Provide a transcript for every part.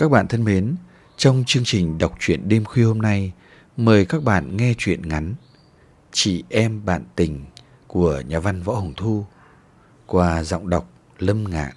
Các bạn thân mến, trong chương trình đọc truyện đêm khuya hôm nay, mời các bạn nghe truyện ngắn Chị em bạn tình của nhà văn Võ Hồng Thu qua giọng đọc Lâm Ngạn.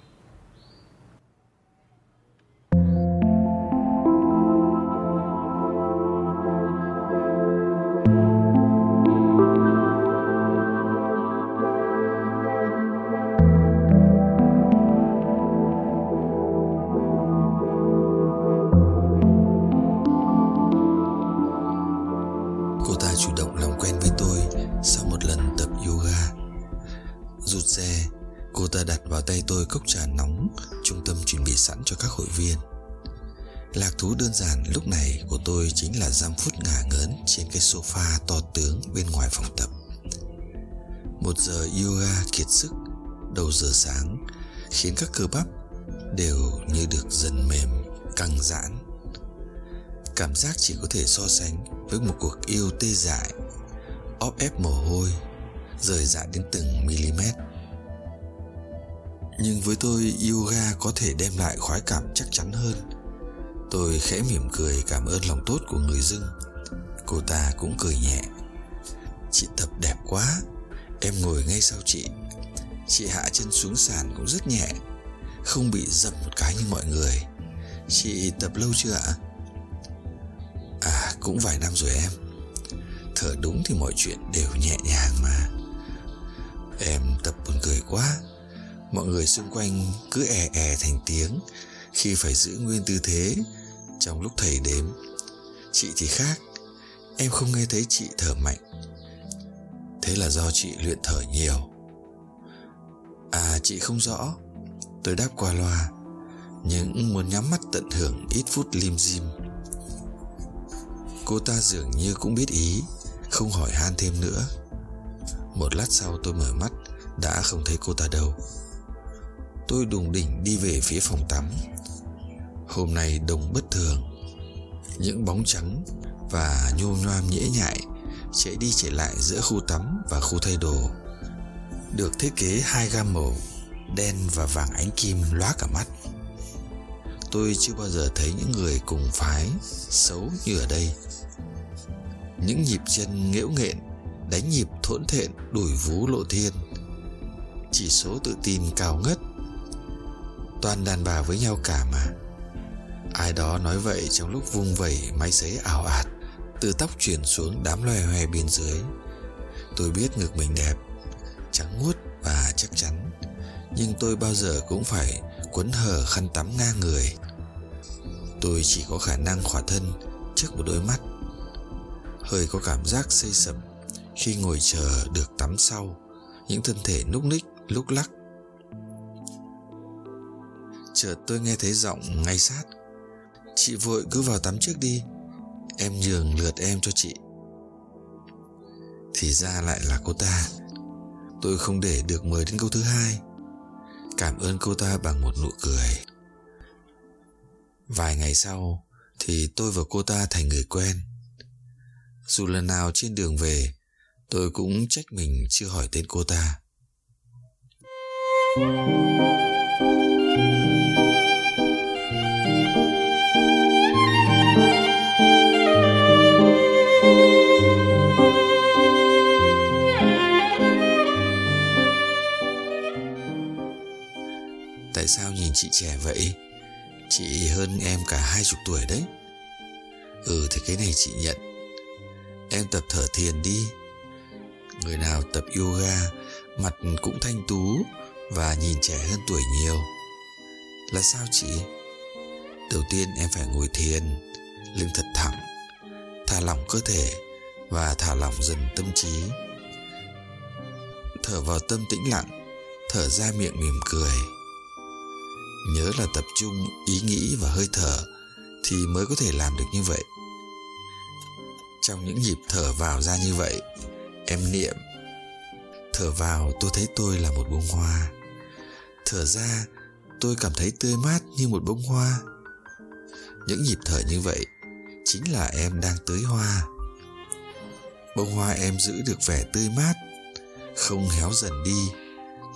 Thú đơn giản lúc này của tôi chính là giam phút ngả ngớn trên cái sofa to tướng bên ngoài phòng tập. Một giờ yoga kiệt sức, đầu giờ sáng, khiến các cơ bắp đều như được dần mềm, căng giãn. Cảm giác chỉ có thể so sánh với một cuộc yêu tê dại óp ép mồ hôi rời rã đến từng mm. Nhưng với tôi yoga có thể đem lại khoái cảm chắc chắn hơn tôi khẽ mỉm cười cảm ơn lòng tốt của người dưng. Cô ta cũng cười nhẹ. Chị tập đẹp quá. Em ngồi ngay sau chị. Chị hạ chân xuống sàn cũng rất nhẹ. Không bị dập một cái như mọi người. Chị tập lâu chưa ạ? À cũng vài năm rồi em. Thở đúng thì mọi chuyện đều nhẹ nhàng mà. Em tập buồn cười quá. Mọi người xung quanh cứ e e thành tiếng Khi phải giữ nguyên tư thế trong lúc thầy đếm. Chị thì khác, Em không nghe thấy chị thở mạnh. Thế là do chị luyện thở nhiều. À chị không rõ, Tôi đáp qua loa. Nhưng muốn nhắm mắt tận hưởng ít phút lim dim. Cô ta dường như cũng biết ý, Không hỏi han thêm nữa. Một lát sau tôi mở mắt, Đã không thấy cô ta đâu. Tôi đùng đỉnh đi về phía phòng tắm. Hôm nay đông bất thường. Những bóng trắng Và nhô nhoam nhễ nhại Chạy đi chạy lại giữa khu tắm Và khu thay đồ, Được thiết kế hai gam màu Đen và vàng ánh kim lóa cả mắt. Tôi chưa bao giờ thấy những người cùng phái Xấu như ở đây. Những nhịp chân nghễu nghện đánh nhịp thỗn thện đuổi vú lộ thiên. Chỉ số tự tin cao ngất. Toàn đàn bà với nhau cả mà ai đó nói vậy trong lúc vung vẩy máy sấy ảo ạt từ tóc chuyển xuống đám loè hoe bên dưới. Tôi biết ngực mình đẹp, trắng muốt và chắc chắn, nhưng tôi bao giờ cũng phải quấn hở khăn tắm ngang người. Tôi chỉ có khả năng khỏa thân trước một đôi mắt. Hơi có cảm giác xây sập khi ngồi chờ được tắm sau, những thân thể núc ních, lúc lắc. Chợt tôi nghe thấy giọng ngay sát chị vội cứ vào tắm trước đi. Em nhường lượt em cho chị. Thì ra lại là cô ta. Tôi không để được mời đến câu thứ hai. Cảm ơn cô ta bằng một nụ cười. Vài ngày sau, thì tôi và cô ta thành người quen. Dù lần nào trên đường về, Tôi cũng trách mình chưa hỏi tên cô ta. Thank you. Chị trẻ vậy? Chị hơn em cả hai chục tuổi đấy. Ừ thì cái này chị nhận. Em tập thở thiền đi. Người nào tập yoga, Mặt cũng thanh tú Và nhìn trẻ hơn tuổi nhiều. Là sao chị? Đầu tiên em phải ngồi thiền Lưng thật thẳng, Thả lỏng cơ thể Và thả lỏng dần tâm trí. Thở vào tâm tĩnh lặng, Thở ra miệng mỉm cười. Nhớ là tập trung ý nghĩ và hơi thở Thì mới có thể làm được như vậy. Trong những nhịp thở vào ra như vậy, Em niệm, Thở vào, tôi thấy tôi là một bông hoa. Thở ra, tôi cảm thấy tươi mát như một bông hoa. Những nhịp thở như vậy Chính là em đang tưới hoa. Bông hoa em giữ được vẻ tươi mát, Không héo dần đi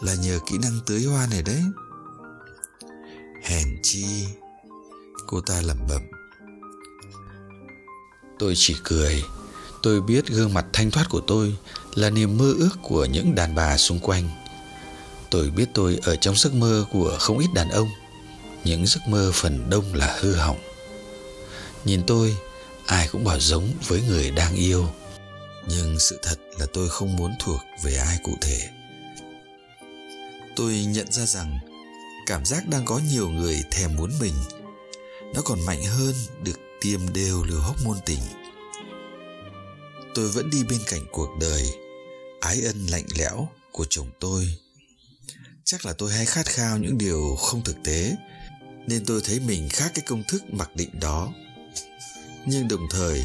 Là nhờ kỹ năng tưới hoa này đấy. Hèn chi Cô ta lẩm bẩm Tôi chỉ cười Tôi biết gương mặt thanh thoát của tôi là niềm mơ ước của những đàn bà xung quanh. Tôi biết tôi ở trong giấc mơ của không ít đàn ông, những giấc mơ phần đông là hư hỏng. Nhìn tôi, ai cũng bảo giống với người đang yêu. Nhưng sự thật là tôi không muốn thuộc về ai cụ thể. Tôi nhận ra rằng cảm giác đang có nhiều người thèm muốn mình. Nó còn mạnh hơn được tiêm đều liều hóc môn tình. Tôi vẫn đi bên cạnh cuộc đời, ái ân lạnh lẽo của chồng tôi. Chắc là tôi hay khát khao những điều không thực tế, nên tôi thấy mình khác cái công thức mặc định đó. Nhưng đồng thời,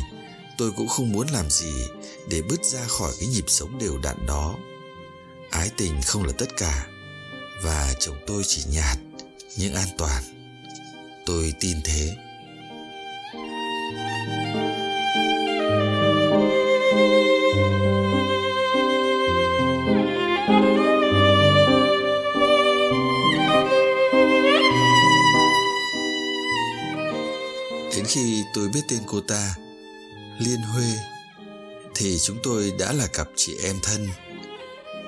tôi cũng không muốn làm gì để bứt ra khỏi cái nhịp sống đều đặn đó. Ái tình không là tất cả và chồng tôi chỉ nhạt, nhưng an toàn. Tôi tin thế. Đến khi tôi biết tên cô ta, liên huê, thì chúng tôi đã là cặp chị em thân.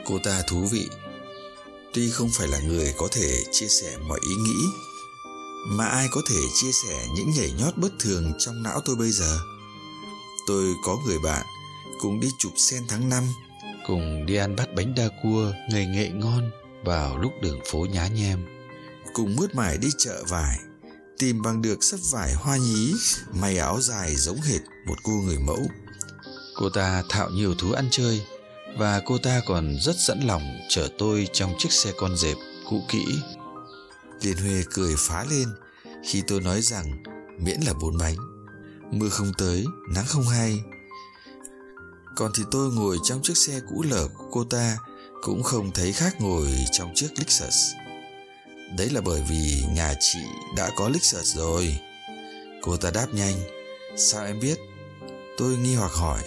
Cô ta thú vị tuy không phải là người có thể chia sẻ mọi ý nghĩ, mà ai có thể chia sẻ những nhảy nhót bất thường trong não tôi bây giờ? Tôi có người bạn cùng đi chụp sen tháng năm, cùng đi ăn bát bánh đa cua người nghệ ngon vào lúc đường phố nhá nhem. Cùng mướt mải đi chợ vải, tìm bằng được sắp vải hoa nhí, may áo dài giống hệt một cô người mẫu. Cô ta thạo nhiều thú ăn chơi và cô ta còn rất sẵn lòng chở tôi trong chiếc xe con dẹp cũ kỹ. Liên huê cười phá lên khi tôi nói rằng miễn là bốn bánh, mưa không tới, nắng không hay. Còn thì tôi ngồi trong chiếc xe cũ lở của cô ta cũng không thấy khác ngồi trong chiếc lexus. Đấy là bởi vì nhà chị đã có Lexus rồi. Cô ta đáp nhanh, Sao em biết? Tôi nghi hoặc hỏi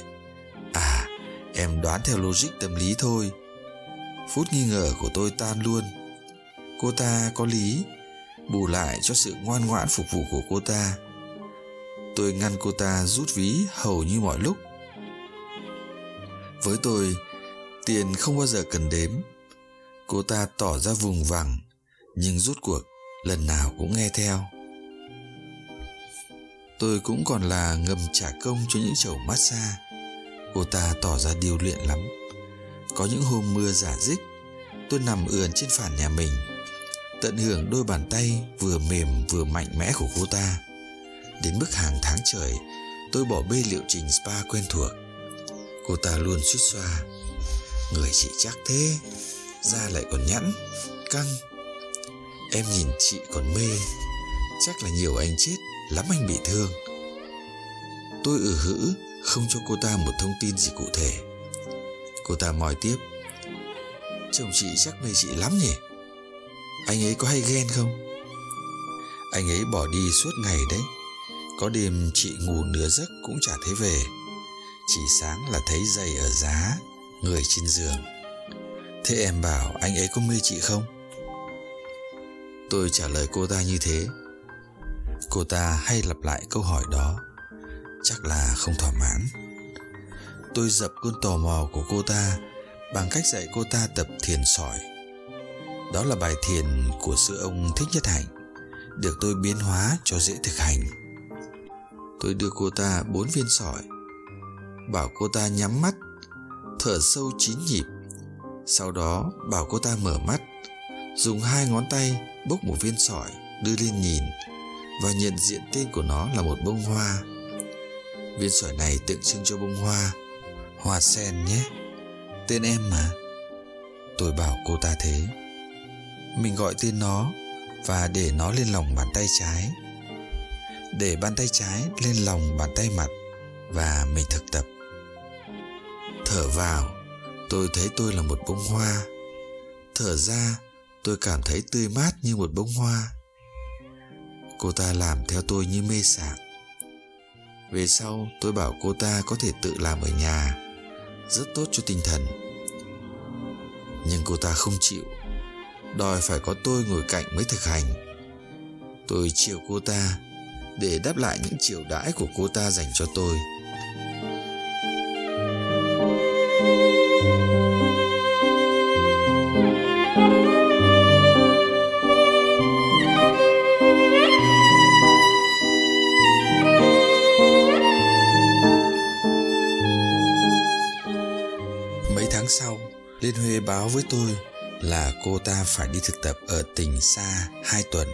em đoán theo logic tâm lý thôi. Phút nghi ngờ của tôi tan luôn. Cô ta có lý, Bù lại cho sự ngoan ngoãn phục vụ của cô ta. Tôi ngăn cô ta rút ví hầu như mọi lúc. Với tôi, Tiền không bao giờ cần đếm. Cô ta tỏ ra vùng vằng, nhưng rút cuộc lần nào cũng nghe theo. Tôi cũng còn là ngầm trả công cho những chầu massage cô ta tỏ ra điều luyện lắm. Có những hôm mưa giả dích, tôi nằm ườn trên phản nhà mình, tận hưởng đôi bàn tay vừa mềm vừa mạnh mẽ của cô ta. Đến mức hàng tháng trời, tôi bỏ bê liệu trình spa quen thuộc. Cô ta luôn suýt xoa. Người chị chắc thế, da lại còn nhẵn, căng. Em nhìn chị còn mê, Chắc là nhiều anh chết, Lắm anh bị thương. Tôi ừ ử hữ không cho cô ta một thông tin gì cụ thể. Cô ta mòi tiếp. Chồng chị chắc mê chị lắm nhỉ? Anh ấy có hay ghen không? Anh ấy bỏ đi suốt ngày đấy. Có đêm chị ngủ nửa giấc cũng chả thấy về. Chỉ sáng là thấy giày ở giá, Người trên giường. Thế em bảo anh ấy có mê chị không? Tôi trả lời cô ta như thế. Cô ta hay lặp lại câu hỏi đó. Chắc là không thỏa mãn Tôi dập cơn tò mò của cô ta Bằng cách dạy cô ta tập thiền sỏi Đó là bài thiền của sư ông Thích Nhất Hạnh Được tôi biến hóa cho dễ thực hành Tôi đưa cô ta bốn viên sỏi Bảo cô ta nhắm mắt thở sâu chín nhịp. Sau đó bảo cô ta mở mắt, dùng hai ngón tay bốc một viên sỏi đưa lên nhìn và nhận diện tên của nó là một bông hoa. Viên sỏi này tượng trưng cho bông hoa, hoa sen nhé. Tên em mà. Tôi bảo cô ta thế. Mình gọi tên nó và để nó lên lòng bàn tay trái. Để bàn tay trái lên lòng bàn tay mặt và mình thực tập. Thở vào, tôi thấy tôi là một bông hoa. Thở ra, tôi cảm thấy tươi mát như một bông hoa. Cô ta làm theo tôi như mê sảng. Về sau, tôi bảo cô ta có thể tự làm ở nhà, rất tốt cho tinh thần. Nhưng cô ta không chịu, đòi phải có tôi ngồi cạnh mới thực hành. Tôi chiều cô ta để đáp lại những chiều đãi của cô ta dành cho tôi. Với tôi là cô ta phải đi thực tập ở tỉnh xa hai tuần.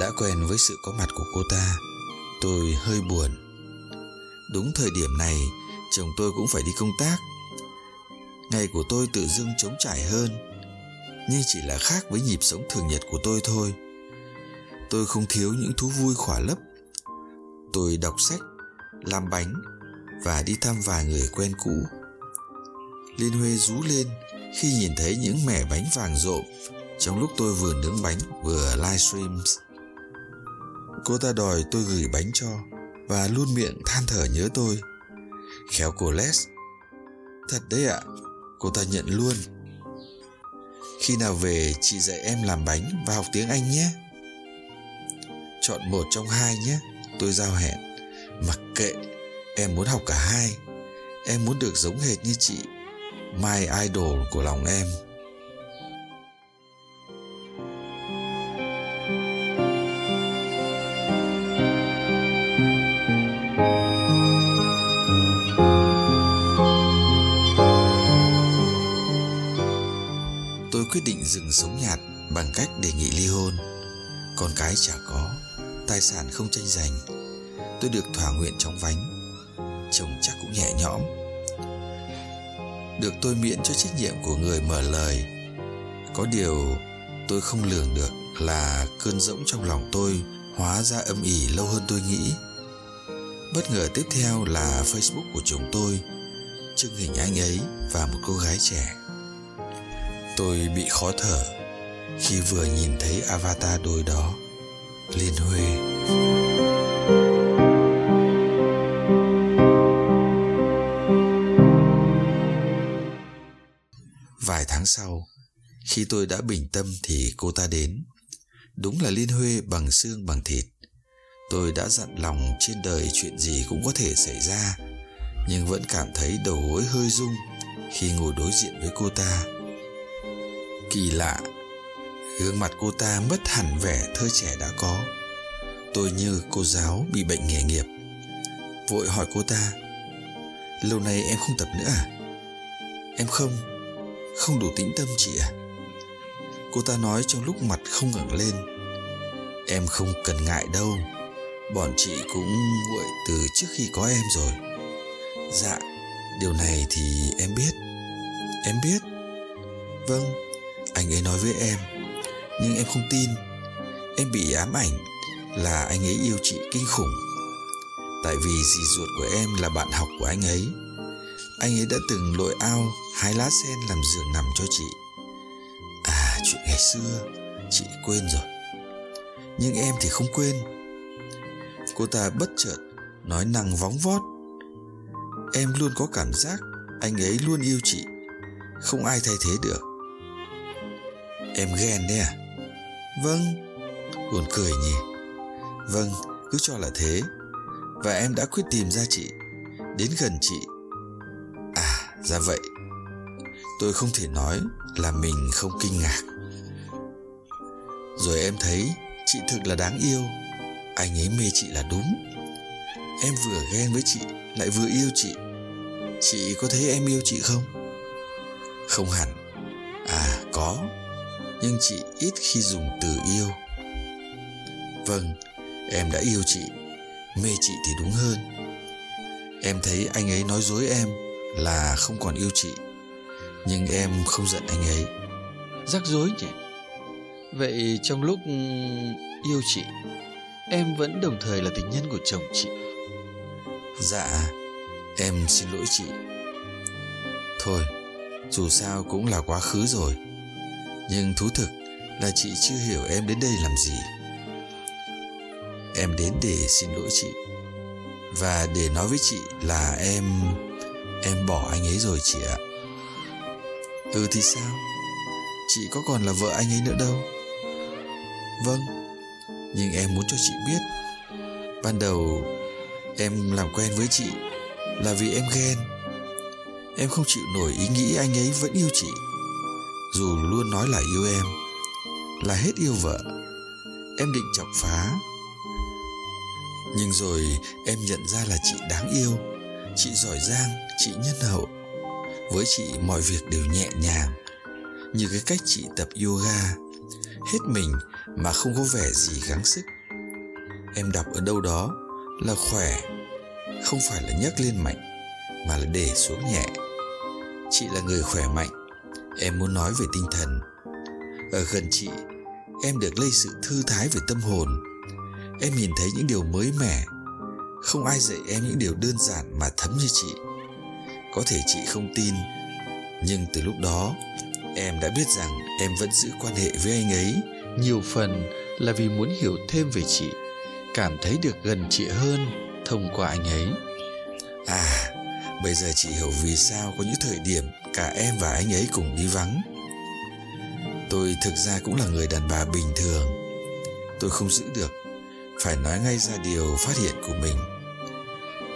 Đã quen với sự có mặt của cô ta, tôi hơi buồn. Đúng thời điểm này, chồng tôi cũng phải đi công tác. Ngày của tôi tự dưng trống trải hơn, nhưng chỉ là khác với nhịp sống thường nhật của tôi thôi. Tôi không thiếu những thú vui khỏa lấp. Tôi đọc sách, làm bánh và đi thăm vài người quen cũ. Liên Huê rú lên khi nhìn thấy những mẻ bánh vàng rộm trong lúc tôi vừa nướng bánh vừa livestream. Cô ta đòi tôi gửi bánh cho và luôn miệng than thở nhớ tôi. Khéo cô Les. Thật đấy ạ, cô ta nhận luôn. Khi nào về chị dạy em làm bánh và học tiếng Anh nhé. Chọn một trong hai nhé, tôi giao hẹn. Mặc kệ, em muốn học cả hai. Em muốn được giống hệt như chị My Idol của lòng em. Tôi quyết định dừng sống nhạt bằng cách đề nghị ly hôn. Con cái chả có, tài sản không tranh giành. Tôi được thỏa nguyện trong vánh. Chồng chắc cũng nhẹ nhõm được tôi miễn cho trách nhiệm của người mở lời. Có điều tôi không lường được là cơn rỗng trong lòng tôi hóa ra âm ỉ lâu hơn tôi nghĩ. Bất ngờ tiếp theo là facebook của chúng tôi trưng hình anh ấy và một cô gái trẻ. Tôi bị khó thở khi vừa nhìn thấy avatar đôi đó, liên huê. Sau, khi tôi đã bình tâm thì cô ta đến. Đúng là Liên Huê bằng xương bằng thịt. Tôi đã dặn lòng trên đời chuyện gì cũng có thể xảy ra, nhưng vẫn cảm thấy đầu gối hơi rung khi ngồi đối diện với cô ta. Kỳ lạ, gương mặt cô ta mất hẳn vẻ thơ trẻ đã có. Tôi như cô giáo bị bệnh nghề nghiệp. Vội hỏi cô ta, lâu nay em không tập nữa à? Em không, không đủ tĩnh tâm chị à cô ta nói trong lúc mặt không ngẩng lên. Em không cần ngại đâu. Bọn chị cũng nguội từ trước khi có em rồi. Dạ điều này thì em biết. Em biết. Vâng anh ấy nói với em. Nhưng em không tin. Em bị ám ảnh là anh ấy yêu chị kinh khủng. Tại vì dì ruột của em là bạn học của anh ấy anh ấy đã từng lội ao, hái lá sen làm giường nằm cho chị. À chuyện ngày xưa, chị quên rồi. Nhưng em thì không quên. Cô ta bất chợt nói năng vóng vót. Em luôn có cảm giác anh ấy luôn yêu chị. Không ai thay thế được. Em ghen đấy à? Vâng. Buồn cười nhỉ. Vâng cứ cho là thế. Và em đã quyết tìm ra chị. Đến gần chị ra vậy, tôi không thể nói là mình không kinh ngạc. Rồi em thấy chị thực là đáng yêu, anh ấy mê chị là đúng. Em vừa ghen với chị, lại vừa yêu chị. Chị có thấy em yêu chị không? Không hẳn. À có. Nhưng chị ít khi dùng từ yêu. Vâng Em đã yêu chị, Mê chị thì đúng hơn. Em thấy anh ấy nói dối em là không còn yêu chị. Nhưng em không giận anh ấy. Rắc rối nhỉ? Vậy trong lúc yêu chị Em vẫn đồng thời là tình nhân của chồng chị? Dạ Em xin lỗi chị. Thôi Dù sao cũng là quá khứ rồi. Nhưng thú thực Là chị chưa hiểu em đến đây làm gì. Em đến để xin lỗi chị. Và để nói với chị là em Em bỏ anh ấy rồi chị ạ. Ừ thì sao? Chị có còn là vợ anh ấy nữa đâu. Vâng Nhưng em muốn cho chị biết. Ban đầu Em làm quen với chị Là vì em ghen. Em không chịu nổi ý nghĩ anh ấy vẫn yêu chị. Dù luôn nói là yêu em, Là hết yêu vợ. Em định chọc phá. Nhưng rồi em nhận ra là chị đáng yêu. Chị giỏi giang, chị nhân hậu. Với chị mọi việc đều nhẹ nhàng. Như cái cách chị tập yoga. Hết mình mà không có vẻ gì gắng sức. Em đọc ở đâu đó là khỏe. Không phải là nhấc lên mạnh Mà là để xuống nhẹ. Chị là người khỏe mạnh. Em muốn nói về tinh thần. Ở gần chị Em được lây sự thư thái về tâm hồn. Em nhìn thấy những điều mới mẻ. Không ai dạy em những điều đơn giản mà thấm như chị. Có thể chị không tin, Nhưng từ lúc đó, Em đã biết rằng em vẫn giữ quan hệ với anh ấy. Nhiều phần là vì muốn hiểu thêm về chị, Cảm thấy được gần chị hơn thông qua anh ấy. À Bây giờ chị hiểu vì sao có những thời điểm cả em và anh ấy cùng đi vắng. Tôi thực ra cũng là người đàn bà bình thường. Tôi không giữ được phải nói ngay ra điều phát hiện của mình.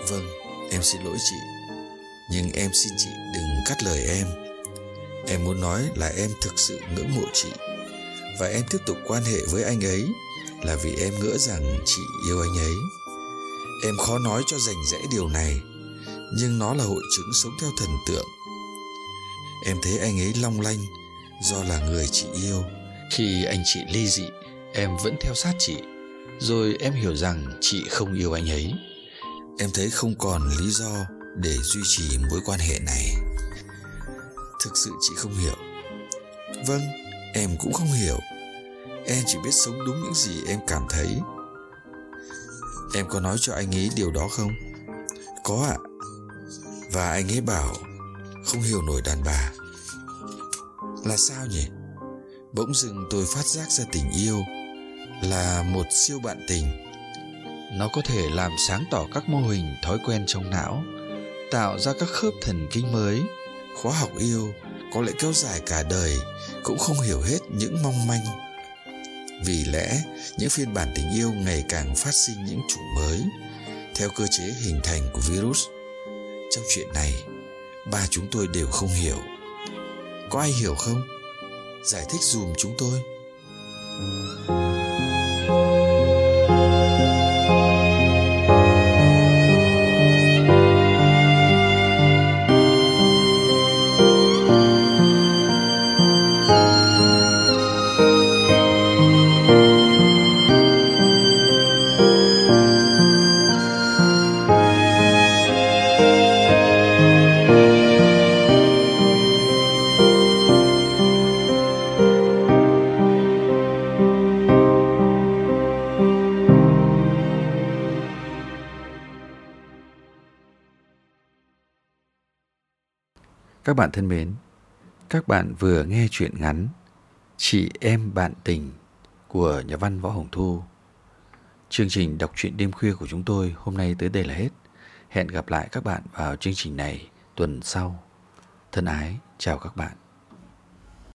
Vâng, em xin lỗi chị Nhưng em xin chị đừng cắt lời em. Em muốn nói là em thực sự ngưỡng mộ chị Và em tiếp tục quan hệ với anh ấy Là vì em ngỡ rằng chị yêu anh ấy. Em khó nói cho rành rẽ điều này Nhưng nó là hội chứng sống theo thần tượng. Em thấy anh ấy long lanh Do là người chị yêu. Khi anh chị ly dị Em vẫn theo sát chị. Rồi em hiểu rằng chị không yêu anh ấy. Em thấy không còn lý do Để duy trì mối quan hệ này. Thực sự chị không hiểu. Vâng Em cũng không hiểu. Em chỉ biết sống đúng những gì em cảm thấy. Em có nói cho anh ấy điều đó không? Có ạ. Và anh ấy bảo Không hiểu nổi đàn bà. Là sao nhỉ? Bỗng dưng tôi phát giác ra tình yêu. Là một siêu bạn tình. Nó có thể làm sáng tỏ các mô hình, thói quen trong não, Tạo ra các khớp thần kinh mới, Khóa học yêu, có lẽ kéo dài cả đời, Cũng không hiểu hết những mong manh. Vì lẽ, những phiên bản tình yêu ngày càng phát sinh những chủng mới, theo cơ chế hình thành của virus. Trong chuyện này, ba chúng tôi đều không hiểu. Có ai hiểu không? Giải thích dùm chúng tôi. Thank you. Các bạn thân mến, các bạn vừa nghe chuyện ngắn Chị em bạn tình của nhà văn Võ Hồng Thu. Chương trình đọc truyện đêm khuya của chúng tôi hôm nay tới đây là hết. Hẹn gặp lại các bạn vào chương trình này tuần sau. Thân ái, chào các bạn.